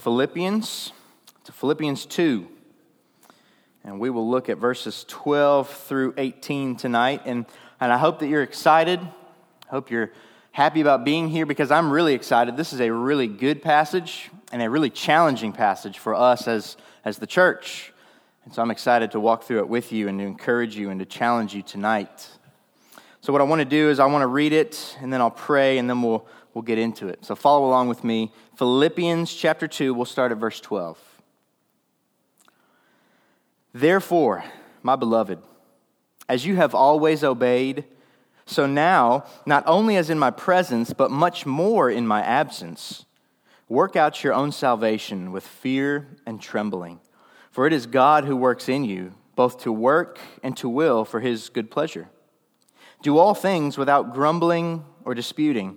Philippians, to Philippians 2. And we will look at verses 12 through 18 tonight. And, and I hope that you're excited. I hope you're happy about being here because I'm really excited. This is a really good passage and a really challenging passage for us as, as the church. And so I'm excited to walk through it with you and to encourage you and to challenge you tonight. So, what I want to do is I want to read it and then I'll pray and then we'll, we'll get into it. So, follow along with me. Philippians chapter 2, we'll start at verse 12. Therefore, my beloved, as you have always obeyed, so now, not only as in my presence, but much more in my absence, work out your own salvation with fear and trembling. For it is God who works in you, both to work and to will for his good pleasure. Do all things without grumbling or disputing,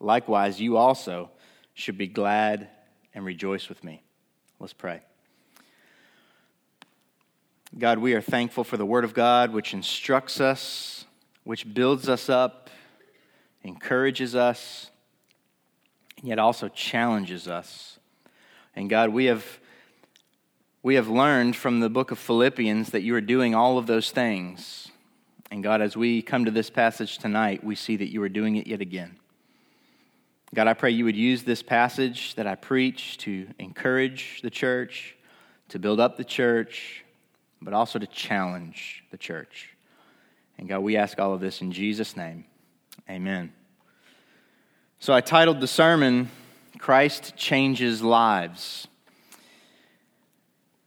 Likewise, you also should be glad and rejoice with me. Let's pray. God, we are thankful for the Word of God, which instructs us, which builds us up, encourages us, and yet also challenges us. And God, we have, we have learned from the book of Philippians that you are doing all of those things. And God, as we come to this passage tonight, we see that you are doing it yet again. God, I pray you would use this passage that I preach to encourage the church, to build up the church, but also to challenge the church. And God, we ask all of this in Jesus' name. Amen. So I titled the sermon, Christ Changes Lives.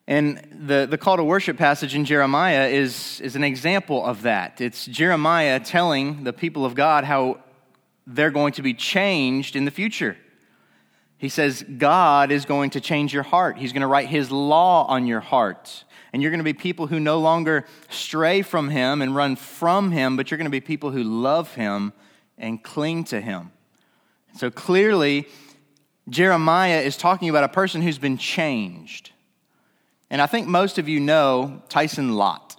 And the, the call to worship passage in Jeremiah is, is an example of that. It's Jeremiah telling the people of God how they're going to be changed in the future. He says, God is going to change your heart. He's going to write His law on your heart. And you're going to be people who no longer stray from him and run from him, but you're going to be people who love him and cling to him. So clearly, Jeremiah is talking about a person who's been changed. And I think most of you know Tyson Lott.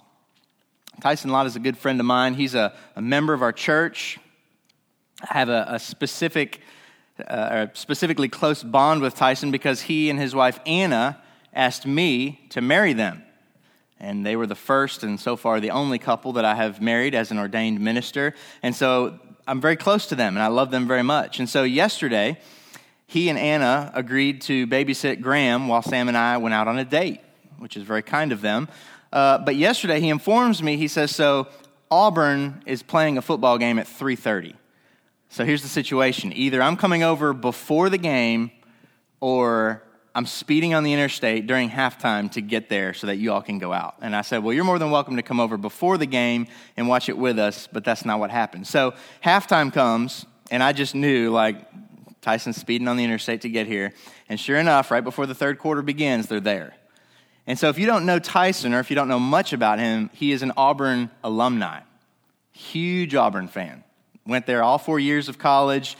Tyson Lott is a good friend of mine. He's a, a member of our church. Have a, a specific, uh, a specifically close bond with Tyson because he and his wife Anna asked me to marry them and they were the first and so far the only couple that I have married as an ordained minister. And so I'm very close to them and I love them very much. And so yesterday, he and Anna agreed to babysit Graham while Sam and I went out on a date, which is very kind of them. Uh, but yesterday he informs me, he says, so Auburn is playing a football game at 3.30. So here's the situation. Either I'm coming over before the game or I'm speeding on the interstate during halftime to get there so that you all can go out. And I said, Well, you're more than welcome to come over before the game and watch it with us, but that's not what happened. So halftime comes, and I just knew, like, Tyson's speeding on the interstate to get here. And sure enough, right before the third quarter begins, they're there. And so if you don't know Tyson or if you don't know much about him, he is an Auburn alumni. Huge Auburn fan. Went there all four years of college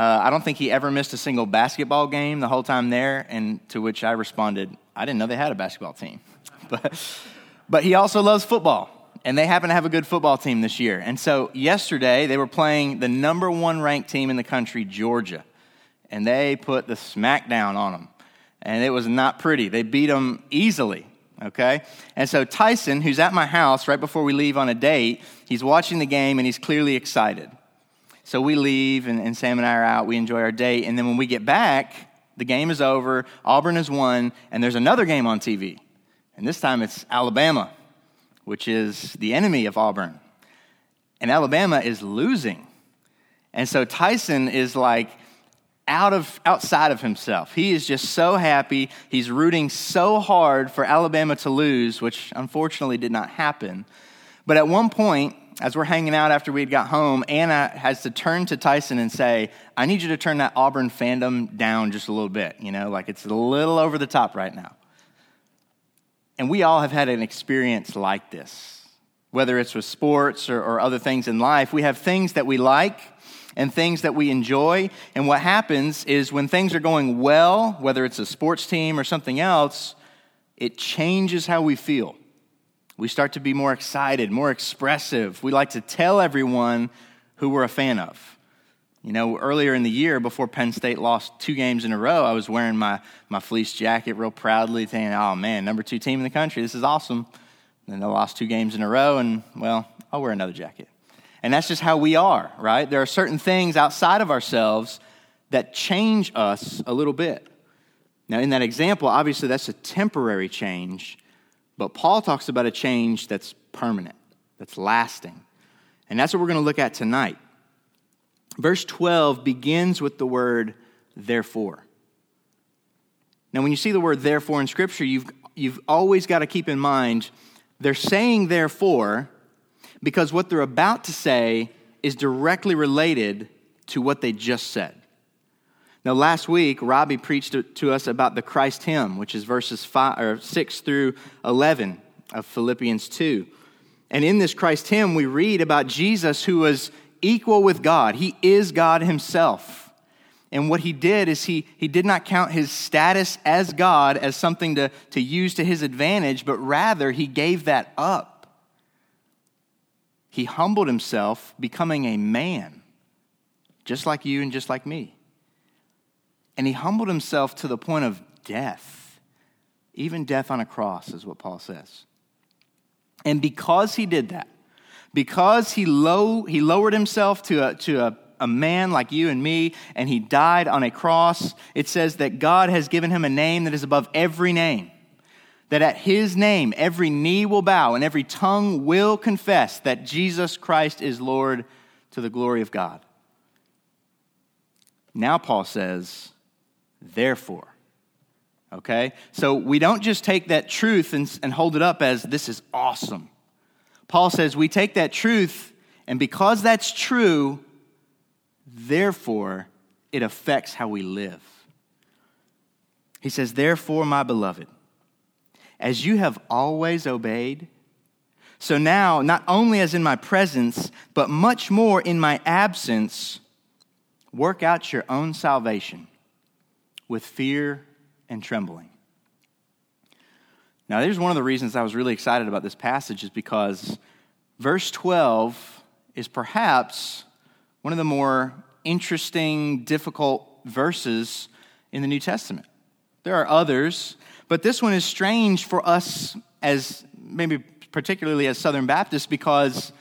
uh, I don't think he ever missed a single basketball game the whole time there, and to which I responded, I didn't know they had a basketball team. but, but he also loves football, and they happen to have a good football team this year. And so yesterday, they were playing the number one ranked team in the country, Georgia, and they put the smackdown on them. And it was not pretty. They beat them easily okay? And so Tyson, who's at my house right before we leave on a date, he's watching the game and he's clearly excited. So we leave, and, and Sam and I are out. We enjoy our date. And then when we get back, the game is over. Auburn has won, and there's another game on TV. And this time it's Alabama, which is the enemy of Auburn. And Alabama is losing. And so Tyson is like out of outside of himself. He is just so happy. He's rooting so hard for Alabama to lose, which unfortunately did not happen. But at one point, as we're hanging out after we had got home, Anna has to turn to Tyson and say, I need you to turn that Auburn fandom down just a little bit. You know, like it's a little over the top right now. And we all have had an experience like this, whether it's with sports or, or other things in life. We have things that we like and things that we enjoy. And what happens is when things are going well, whether it's a sports team or something else, it changes how we feel. We start to be more excited, more expressive. We like to tell everyone who we're a fan of. You know, earlier in the year, before Penn State lost two games in a row, I was wearing my, my fleece jacket real proudly, saying, oh man, number two team in the country, this is awesome. And they lost two games in a row, and well, I'll wear another jacket. And that's just how we are, right? There are certain things outside of ourselves that change us a little bit. Now, in that example, obviously that's a temporary change, but Paul talks about a change that's permanent, that's lasting. And that's what we're going to look at tonight. Verse 12 begins with the word therefore. Now, when you see the word therefore in Scripture, you've, you've always got to keep in mind they're saying therefore because what they're about to say is directly related to what they just said. Now, last week, Robbie preached to us about the Christ hymn, which is verses five, or 6 through 11 of Philippians 2. And in this Christ hymn, we read about Jesus who was equal with God. He is God himself. And what he did is he, he did not count his status as God as something to, to use to his advantage, but rather he gave that up. He humbled himself, becoming a man, just like you and just like me. And he humbled himself to the point of death, even death on a cross, is what Paul says. And because he did that, because he, low, he lowered himself to, a, to a, a man like you and me, and he died on a cross, it says that God has given him a name that is above every name. That at his name, every knee will bow and every tongue will confess that Jesus Christ is Lord to the glory of God. Now, Paul says, therefore. Okay? So we don't just take that truth and, and hold it up as this is awesome. Paul says we take that truth, and because that's true, therefore it affects how we live. He says, Therefore, my beloved, as you have always obeyed, so now, not only as in my presence, but much more in my absence, work out your own salvation with fear and trembling. Now, there's one of the reasons I was really excited about this passage is because verse 12 is perhaps one of the more interesting, difficult verses in the New Testament. There are others, but this one is strange for us as maybe particularly as Southern Baptists because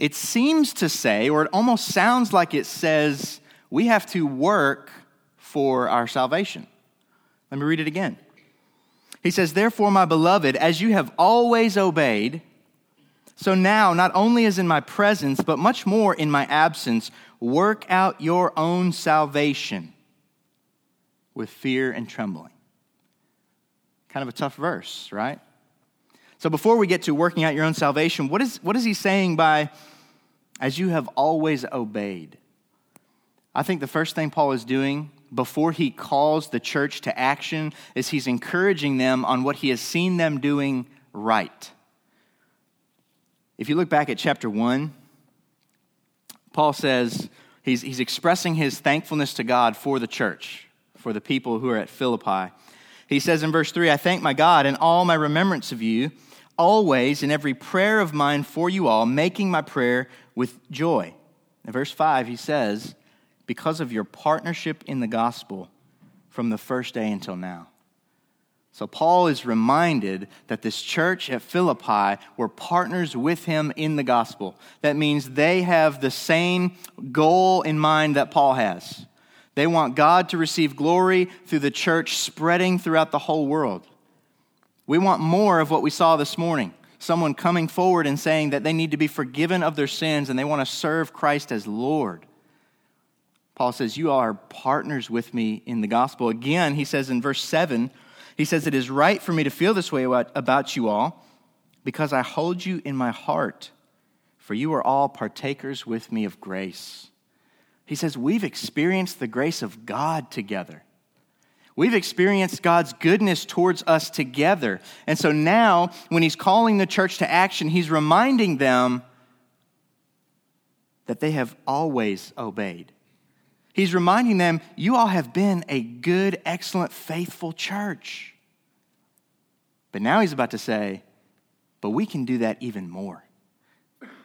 it seems to say, or it almost sounds like it says, we have to work for our salvation. Let me read it again. He says, Therefore, my beloved, as you have always obeyed, so now, not only as in my presence, but much more in my absence, work out your own salvation with fear and trembling. Kind of a tough verse, right? So, before we get to working out your own salvation, what is, what is he saying by, as you have always obeyed? I think the first thing Paul is doing before he calls the church to action is he's encouraging them on what he has seen them doing right. If you look back at chapter 1, Paul says he's, he's expressing his thankfulness to God for the church, for the people who are at Philippi. He says in verse 3 I thank my God in all my remembrance of you, always in every prayer of mine for you all, making my prayer with joy. In verse 5, he says, because of your partnership in the gospel from the first day until now. So, Paul is reminded that this church at Philippi were partners with him in the gospel. That means they have the same goal in mind that Paul has. They want God to receive glory through the church spreading throughout the whole world. We want more of what we saw this morning someone coming forward and saying that they need to be forgiven of their sins and they want to serve Christ as Lord. Paul says, You are partners with me in the gospel. Again, he says in verse 7, he says, It is right for me to feel this way about you all because I hold you in my heart for you are all partakers with me of grace. He says, We've experienced the grace of God together. We've experienced God's goodness towards us together. And so now, when he's calling the church to action, he's reminding them that they have always obeyed. He's reminding them, you all have been a good, excellent, faithful church. But now he's about to say, but we can do that even more.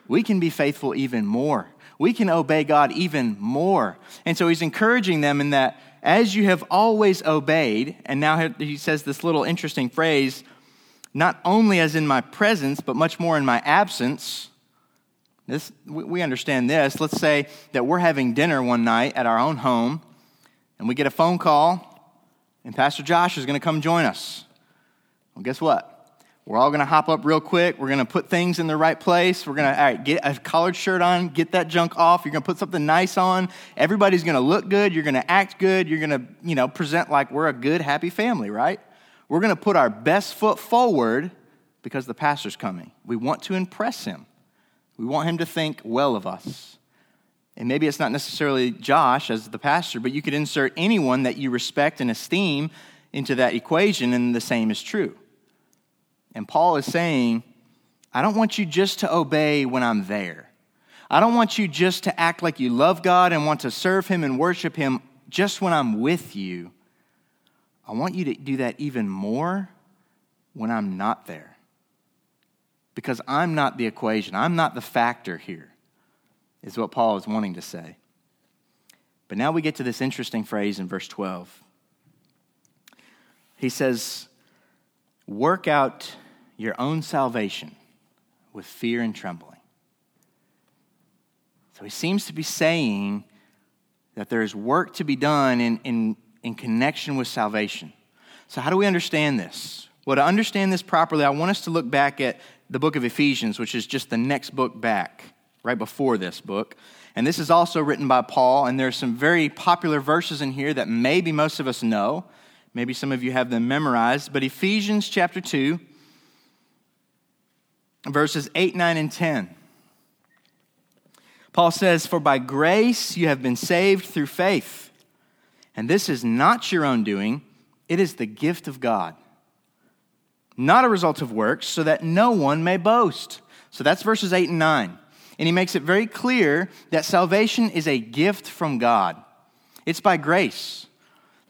We can be faithful even more. We can obey God even more. And so he's encouraging them in that as you have always obeyed, and now he says this little interesting phrase, not only as in my presence, but much more in my absence. This, we understand this. Let's say that we're having dinner one night at our own home, and we get a phone call, and Pastor Josh is going to come join us. Well, guess what? We're all going to hop up real quick. We're going to put things in the right place. We're going to all right, get a collared shirt on, get that junk off. You're going to put something nice on. Everybody's going to look good. You're going to act good. You're going to, you know, present like we're a good, happy family, right? We're going to put our best foot forward because the pastor's coming. We want to impress him. We want him to think well of us. And maybe it's not necessarily Josh as the pastor, but you could insert anyone that you respect and esteem into that equation, and the same is true. And Paul is saying, I don't want you just to obey when I'm there. I don't want you just to act like you love God and want to serve Him and worship Him just when I'm with you. I want you to do that even more when I'm not there. Because I'm not the equation, I'm not the factor here, is what Paul is wanting to say. But now we get to this interesting phrase in verse 12. He says, Work out your own salvation with fear and trembling. So he seems to be saying that there is work to be done in, in, in connection with salvation. So, how do we understand this? Well, to understand this properly, I want us to look back at the book of Ephesians, which is just the next book back, right before this book. And this is also written by Paul, and there's some very popular verses in here that maybe most of us know. Maybe some of you have them memorized. But Ephesians chapter 2, verses 8, 9, and 10. Paul says, For by grace you have been saved through faith. And this is not your own doing, it is the gift of God. Not a result of works, so that no one may boast. So that's verses 8 and 9. And he makes it very clear that salvation is a gift from God. It's by grace.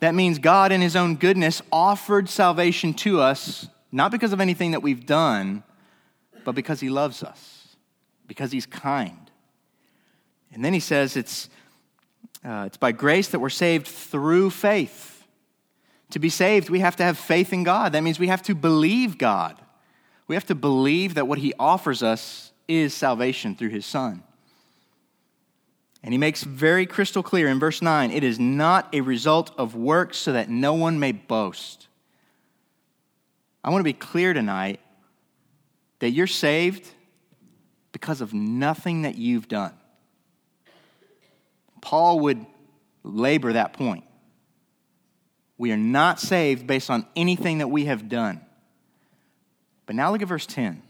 That means God, in his own goodness, offered salvation to us, not because of anything that we've done, but because he loves us, because he's kind. And then he says it's, uh, it's by grace that we're saved through faith. To be saved, we have to have faith in God. That means we have to believe God. We have to believe that what he offers us is salvation through his son. And he makes very crystal clear in verse 9 it is not a result of works so that no one may boast. I want to be clear tonight that you're saved because of nothing that you've done. Paul would labor that point. We are not saved based on anything that we have done. But now look at verse 10.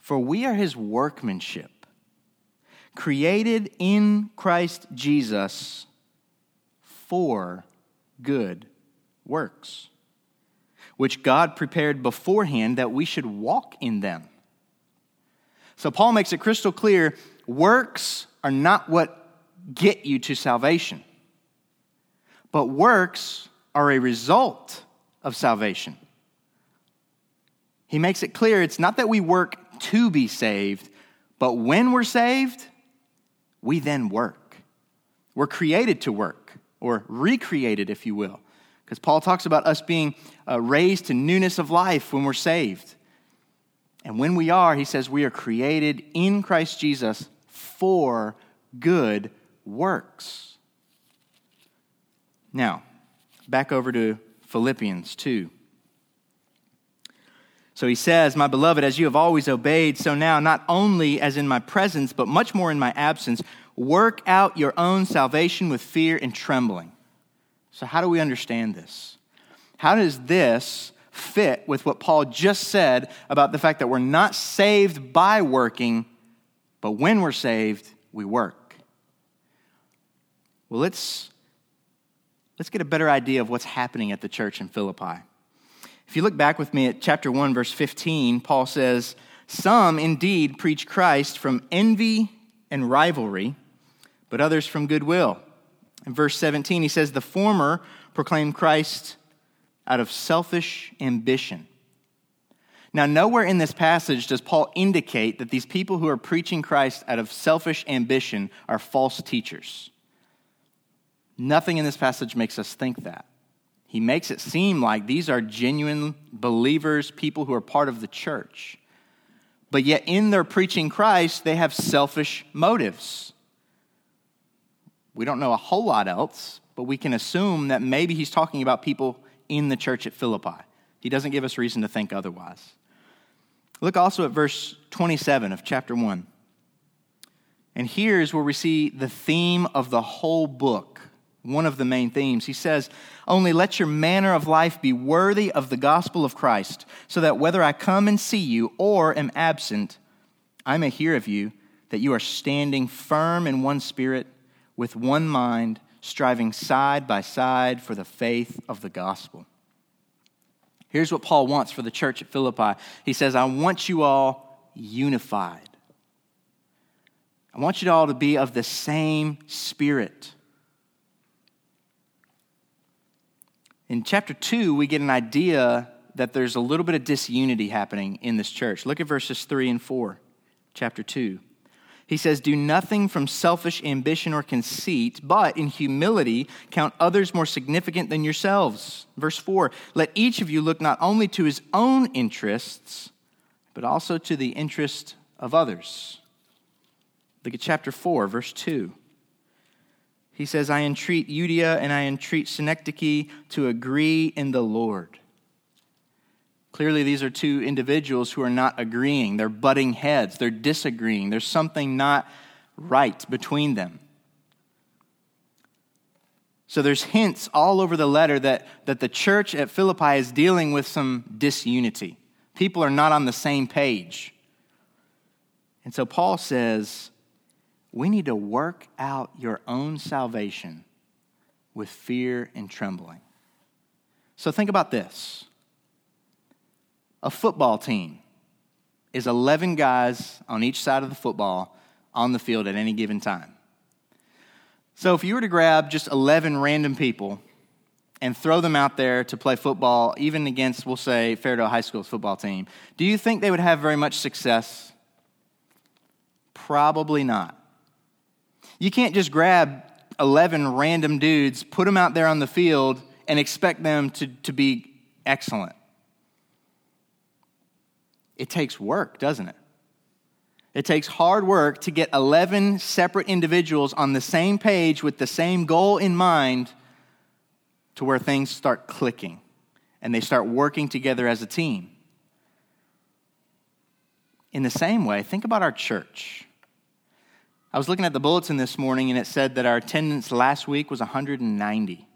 For we are his workmanship, created in Christ Jesus for good works which God prepared beforehand that we should walk in them. So Paul makes it crystal clear works are not what get you to salvation, but works are a result of salvation. He makes it clear it's not that we work to be saved, but when we're saved, we then work. We're created to work, or recreated, if you will. Because Paul talks about us being uh, raised to newness of life when we're saved. And when we are, he says we are created in Christ Jesus for good works. Now, back over to Philippians 2. So he says, My beloved, as you have always obeyed, so now, not only as in my presence, but much more in my absence, work out your own salvation with fear and trembling. So, how do we understand this? How does this fit with what Paul just said about the fact that we're not saved by working, but when we're saved, we work. Well, let's, let's get a better idea of what's happening at the church in Philippi. If you look back with me at chapter 1, verse 15, Paul says, Some indeed preach Christ from envy and rivalry, but others from goodwill. In verse 17, he says, The former proclaim Christ out of selfish ambition. Now, nowhere in this passage does Paul indicate that these people who are preaching Christ out of selfish ambition are false teachers. Nothing in this passage makes us think that. He makes it seem like these are genuine believers, people who are part of the church. But yet, in their preaching Christ, they have selfish motives. We don't know a whole lot else, but we can assume that maybe he's talking about people in the church at Philippi. He doesn't give us reason to think otherwise. Look also at verse 27 of chapter 1. And here's where we see the theme of the whole book one of the main themes. He says, Only let your manner of life be worthy of the gospel of Christ, so that whether I come and see you or am absent, I may hear of you that you are standing firm in one spirit, with one mind, striving side by side for the faith of the gospel. Here's what Paul wants for the church at Philippi. He says, I want you all unified. I want you all to be of the same spirit. In chapter 2, we get an idea that there's a little bit of disunity happening in this church. Look at verses 3 and 4, chapter 2. He says, Do nothing from selfish ambition or conceit, but in humility count others more significant than yourselves. Verse 4 Let each of you look not only to his own interests, but also to the interest of others. Look at chapter 4, verse 2. He says, I entreat Euodia and I entreat Syntyche to agree in the Lord. Clearly, these are two individuals who are not agreeing. They're butting heads, they're disagreeing. There's something not right between them. So there's hints all over the letter that, that the church at Philippi is dealing with some disunity. People are not on the same page. And so Paul says, we need to work out your own salvation with fear and trembling. So think about this a football team is 11 guys on each side of the football on the field at any given time. So if you were to grab just 11 random people and throw them out there to play football, even against, we'll say, Fairdale High School's football team, do you think they would have very much success? Probably not. You can't just grab 11 random dudes, put them out there on the field, and expect them to, to be excellent. It takes work, doesn't it? It takes hard work to get 11 separate individuals on the same page with the same goal in mind to where things start clicking and they start working together as a team. In the same way, think about our church. I was looking at the bulletin this morning and it said that our attendance last week was 190.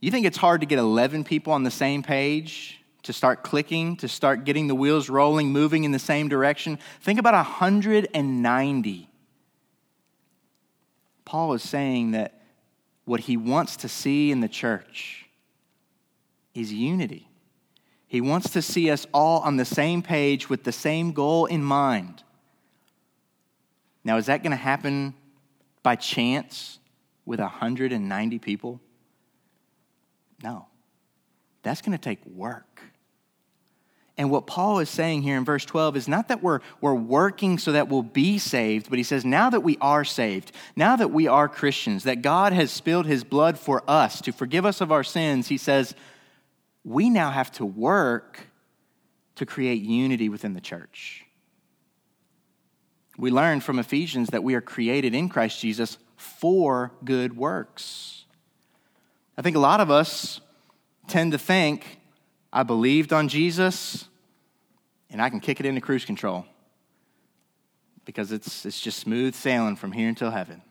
You think it's hard to get 11 people on the same page to start clicking, to start getting the wheels rolling, moving in the same direction? Think about 190. Paul is saying that what he wants to see in the church is unity. He wants to see us all on the same page with the same goal in mind. Now, is that going to happen by chance with 190 people? No. That's going to take work. And what Paul is saying here in verse 12 is not that we're, we're working so that we'll be saved, but he says, now that we are saved, now that we are Christians, that God has spilled his blood for us to forgive us of our sins, he says, we now have to work to create unity within the church. We learn from Ephesians that we are created in Christ Jesus for good works. I think a lot of us tend to think, I believed on Jesus and I can kick it into cruise control because it's, it's just smooth sailing from here until heaven.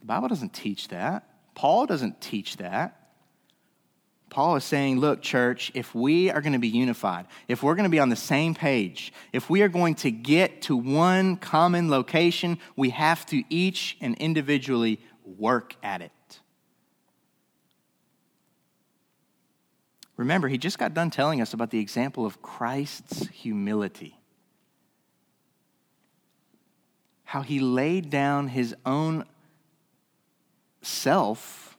The Bible doesn't teach that. Paul doesn't teach that. Paul is saying, look, church, if we are going to be unified, if we're going to be on the same page, if we are going to get to one common location, we have to each and individually work at it. Remember, he just got done telling us about the example of Christ's humility. How he laid down his own self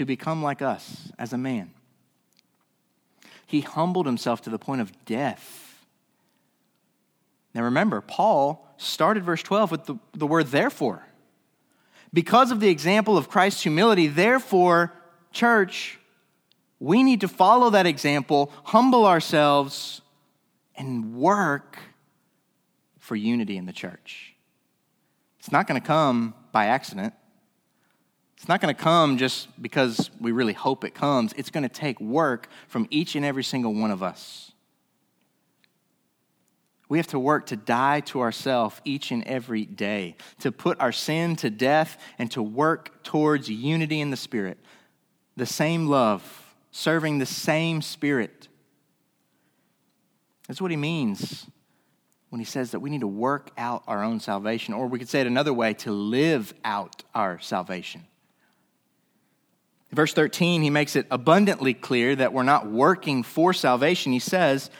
to become like us as a man. He humbled himself to the point of death. Now remember, Paul started verse 12 with the, the word therefore. Because of the example of Christ's humility, therefore, church, we need to follow that example, humble ourselves, and work for unity in the church. It's not going to come by accident. It's not going to come just because we really hope it comes. It's going to take work from each and every single one of us. We have to work to die to ourselves each and every day, to put our sin to death, and to work towards unity in the Spirit. The same love, serving the same Spirit. That's what he means when he says that we need to work out our own salvation, or we could say it another way to live out our salvation. Verse 13, he makes it abundantly clear that we're not working for salvation. He says,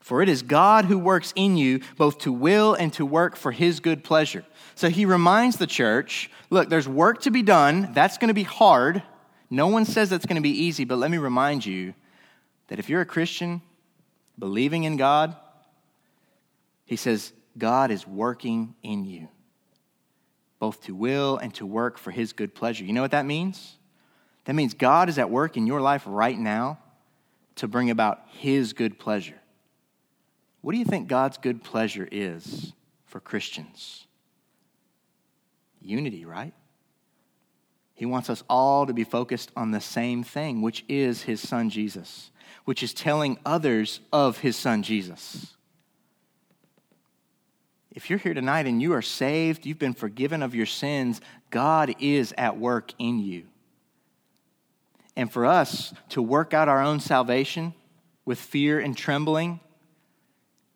For it is God who works in you both to will and to work for his good pleasure. So he reminds the church look, there's work to be done. That's going to be hard. No one says that's going to be easy, but let me remind you that if you're a Christian believing in God, he says, God is working in you, both to will and to work for his good pleasure. You know what that means? That means God is at work in your life right now to bring about His good pleasure. What do you think God's good pleasure is for Christians? Unity, right? He wants us all to be focused on the same thing, which is His Son Jesus, which is telling others of His Son Jesus. If you're here tonight and you are saved, you've been forgiven of your sins, God is at work in you. And for us to work out our own salvation with fear and trembling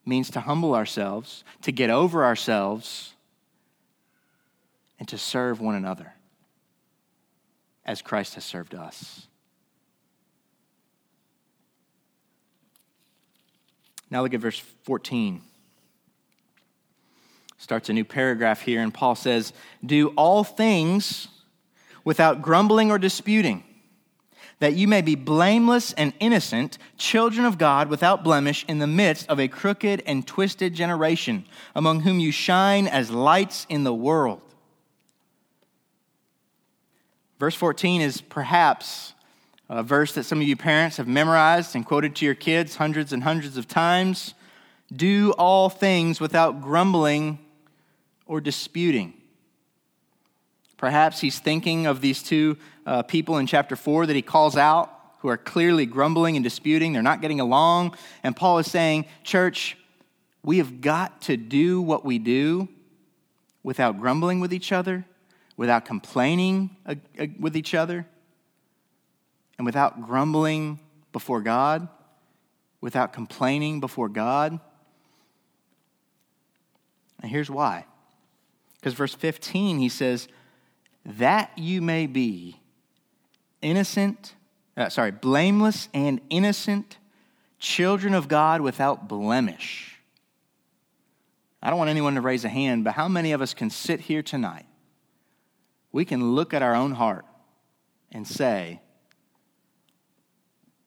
means to humble ourselves, to get over ourselves, and to serve one another as Christ has served us. Now look at verse 14. Starts a new paragraph here, and Paul says, Do all things without grumbling or disputing that you may be blameless and innocent, children of God without blemish, in the midst of a crooked and twisted generation, among whom you shine as lights in the world. Verse 14 is perhaps a verse that some of you parents have memorized and quoted to your kids hundreds and hundreds of times. Do all things without grumbling or disputing. Perhaps he's thinking of these two uh, people in chapter 4 that he calls out who are clearly grumbling and disputing. They're not getting along. And Paul is saying, Church, we have got to do what we do without grumbling with each other, without complaining with each other, and without grumbling before God, without complaining before God. And here's why. Because verse 15, he says, that you may be innocent, uh, sorry, blameless and innocent, children of God without blemish. I don't want anyone to raise a hand, but how many of us can sit here tonight? We can look at our own heart and say,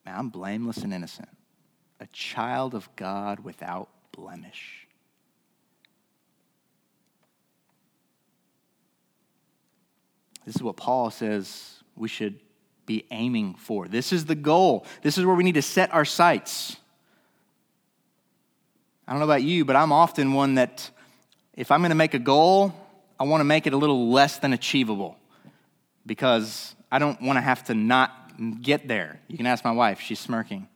I'm blameless and innocent, a child of God without blemish. This is what Paul says we should be aiming for. This is the goal. This is where we need to set our sights. I don't know about you, but I'm often one that if I'm going to make a goal, I want to make it a little less than achievable because I don't want to have to not get there. You can ask my wife, she's smirking.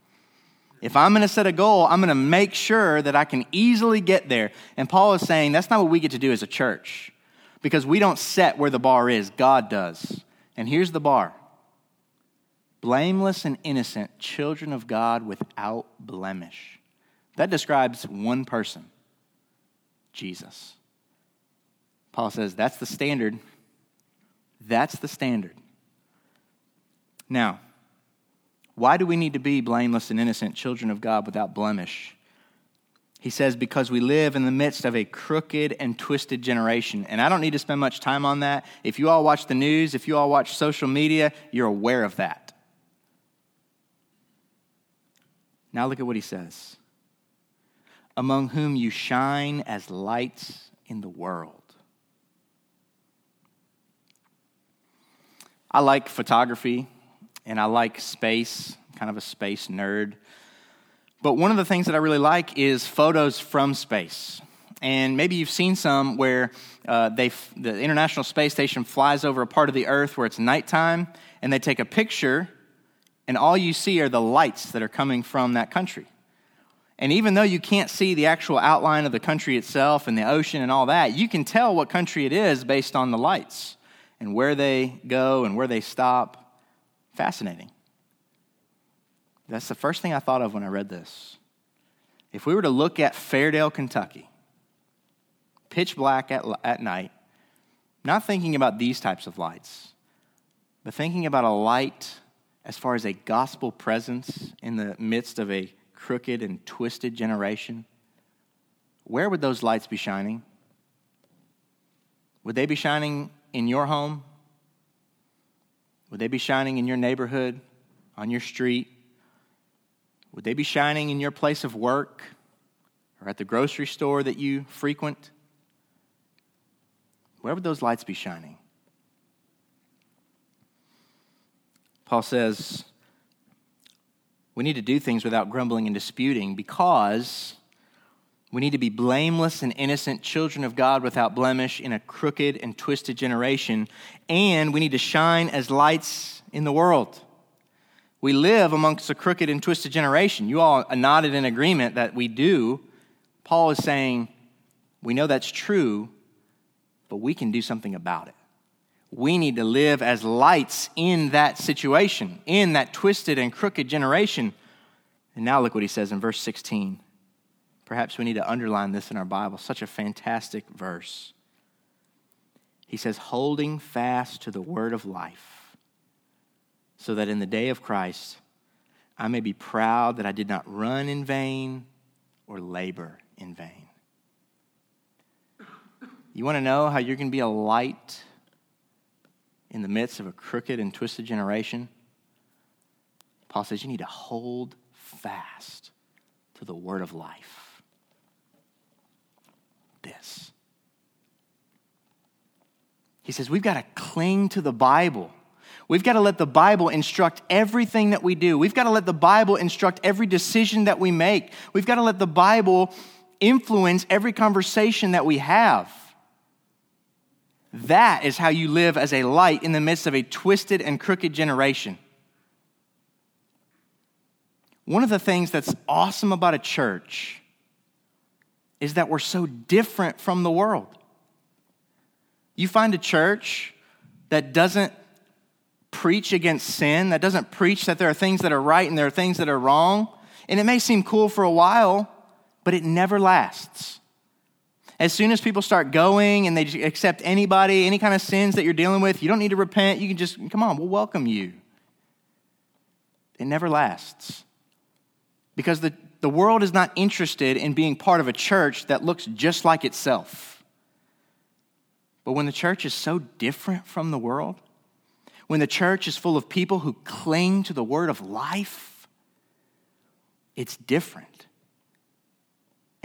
If I'm going to set a goal, I'm going to make sure that I can easily get there. And Paul is saying that's not what we get to do as a church because we don't set where the bar is, God does. And here's the bar blameless and innocent, children of God without blemish. That describes one person Jesus. Paul says that's the standard. That's the standard. Now, why do we need to be blameless and innocent children of God without blemish? He says, because we live in the midst of a crooked and twisted generation. And I don't need to spend much time on that. If you all watch the news, if you all watch social media, you're aware of that. Now look at what he says among whom you shine as lights in the world. I like photography and I like space, kind of a space nerd. But one of the things that I really like is photos from space. And maybe you've seen some where uh, they, the International Space Station flies over a part of the Earth where it's nighttime, and they take a picture, and all you see are the lights that are coming from that country. And even though you can't see the actual outline of the country itself and the ocean and all that, you can tell what country it is based on the lights and where they go and where they stop. Fascinating. That's the first thing I thought of when I read this. If we were to look at Fairdale, Kentucky, pitch black at, at night, not thinking about these types of lights, but thinking about a light as far as a gospel presence in the midst of a crooked and twisted generation, where would those lights be shining? Would they be shining in your home? Would they be shining in your neighborhood, on your street? Would they be shining in your place of work or at the grocery store that you frequent? Where would those lights be shining? Paul says, we need to do things without grumbling and disputing because we need to be blameless and innocent children of God without blemish in a crooked and twisted generation. And we need to shine as lights in the world. We live amongst a crooked and twisted generation. You all nodded in agreement that we do. Paul is saying, we know that's true, but we can do something about it we need to live as lights in that situation, in that twisted and crooked generation. And now look what he says in verse 16. Perhaps we need to underline this in our Bible. Such a fantastic verse. He says, holding fast to the word of life, so that in the day of Christ I may be proud that I did not run in vain or labor in vain. You want to know how you're going to be a light in the midst of a crooked and twisted generation, Paul says you need to hold fast to the word of life. This. He says we've got to cling to the Bible. We've got to let the Bible instruct everything that we do. We've got to let the Bible instruct every decision that we make. We've got to let the Bible influence every conversation that we have. That is how you live as a light in the midst of a twisted and crooked generation. One of the things that's awesome about a church is that we're so different from the world. You find a church that doesn't preach against sin, that doesn't preach that there are things that are right and there are things that are wrong, and it may seem cool for a while, but it never lasts. As soon as people start going and they accept anybody, any kind of sins that you're dealing with, you don't need to repent. You can just, come on, we'll welcome you. It never lasts. Because the, the world is not interested in being part of a church that looks just like itself. But when the church is so different from the world, when the church is full of people who cling to the word of life, it's different.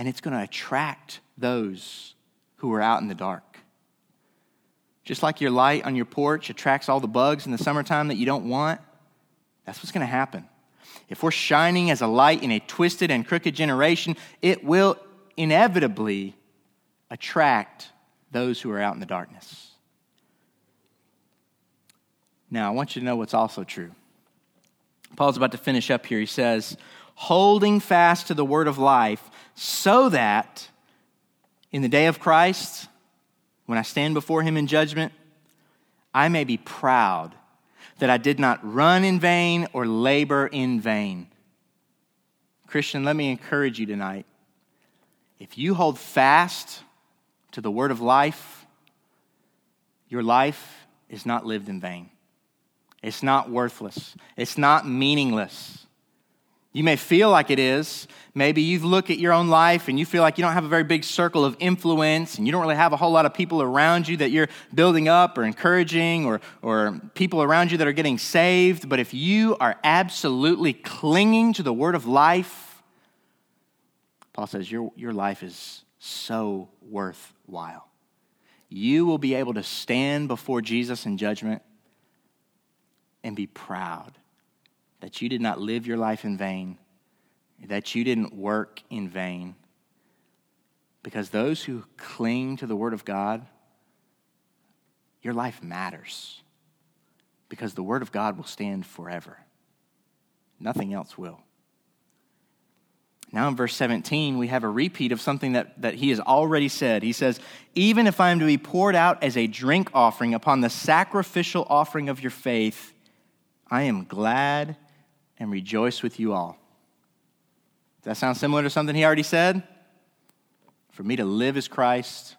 And it's going to attract those who are out in the dark. Just like your light on your porch attracts all the bugs in the summertime that you don't want, that's what's going to happen. If we're shining as a light in a twisted and crooked generation, it will inevitably attract those who are out in the darkness. Now, I want you to know what's also true. Paul's about to finish up here. He says, holding fast to the word of life, so that in the day of Christ, when I stand before him in judgment, I may be proud that I did not run in vain or labor in vain. Christian, let me encourage you tonight. If you hold fast to the word of life, your life is not lived in vain. It's not worthless. It's not meaningless. You may feel like it is. Maybe you look at your own life and you feel like you don't have a very big circle of influence and you don't really have a whole lot of people around you that you're building up or encouraging or, or people around you that are getting saved. But if you are absolutely clinging to the word of life, Paul says your, your life is so worthwhile. You will be able to stand before Jesus in judgment and be proud that you did not live your life in vain, that you didn't work in vain. Because those who cling to the Word of God, your life matters. Because the Word of God will stand forever. Nothing else will. Now, in verse 17, we have a repeat of something that, that he has already said. He says, Even if I am to be poured out as a drink offering upon the sacrificial offering of your faith, I am glad and rejoice with you all. Does that sound similar to something he already said? For me to live is Christ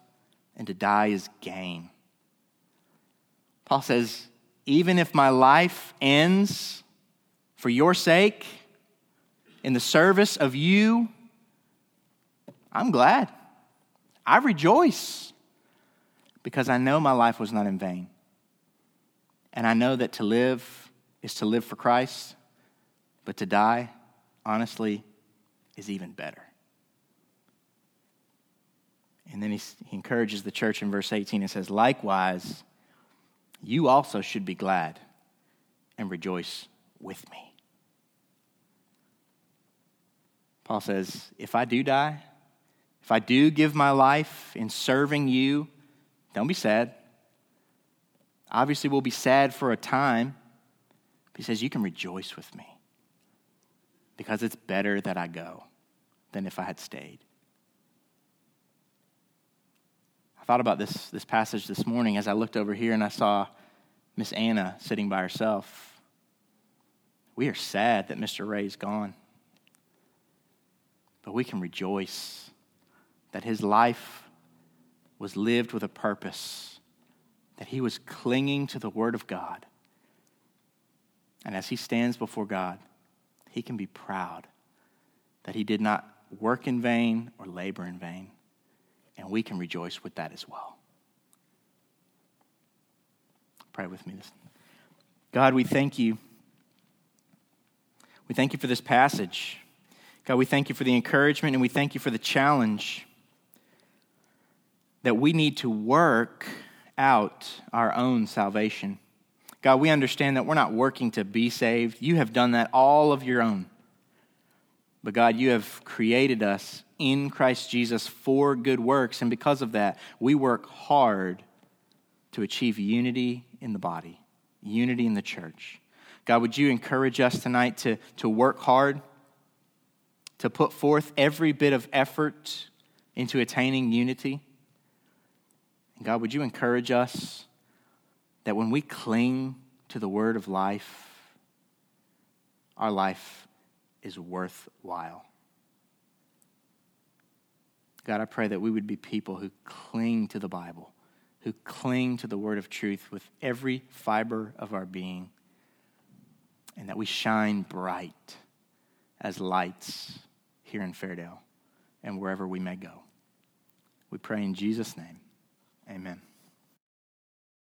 and to die is gain. Paul says, even if my life ends for your sake, in the service of you, I'm glad. I rejoice because I know my life was not in vain. And I know that to live is to live for Christ but to die, honestly, is even better. And then he, he encourages the church in verse 18 and says, Likewise, you also should be glad and rejoice with me. Paul says, If I do die, if I do give my life in serving you, don't be sad. Obviously, we'll be sad for a time. But he says, You can rejoice with me because it's better that I go than if I had stayed. I thought about this, this passage this morning as I looked over here and I saw Miss Anna sitting by herself. We are sad that Mr. Ray's gone, but we can rejoice that his life was lived with a purpose, that he was clinging to the Word of God. And as he stands before God, he can be proud that he did not work in vain or labor in vain. And we can rejoice with that as well. Pray with me this. God, we thank you. We thank you for this passage. God, we thank you for the encouragement and we thank you for the challenge that we need to work out our own salvation. God, we understand that we're not working to be saved. You have done that all of your own. But God, you have created us in Christ Jesus for good works. And because of that, we work hard to achieve unity in the body, unity in the church. God, would you encourage us tonight to, to work hard, to put forth every bit of effort into attaining unity? And God, would you encourage us that when we cling to the word of life, our life is worthwhile. God, I pray that we would be people who cling to the Bible, who cling to the word of truth with every fiber of our being, and that we shine bright as lights here in Fairdale and wherever we may go. We pray in Jesus' name. Amen.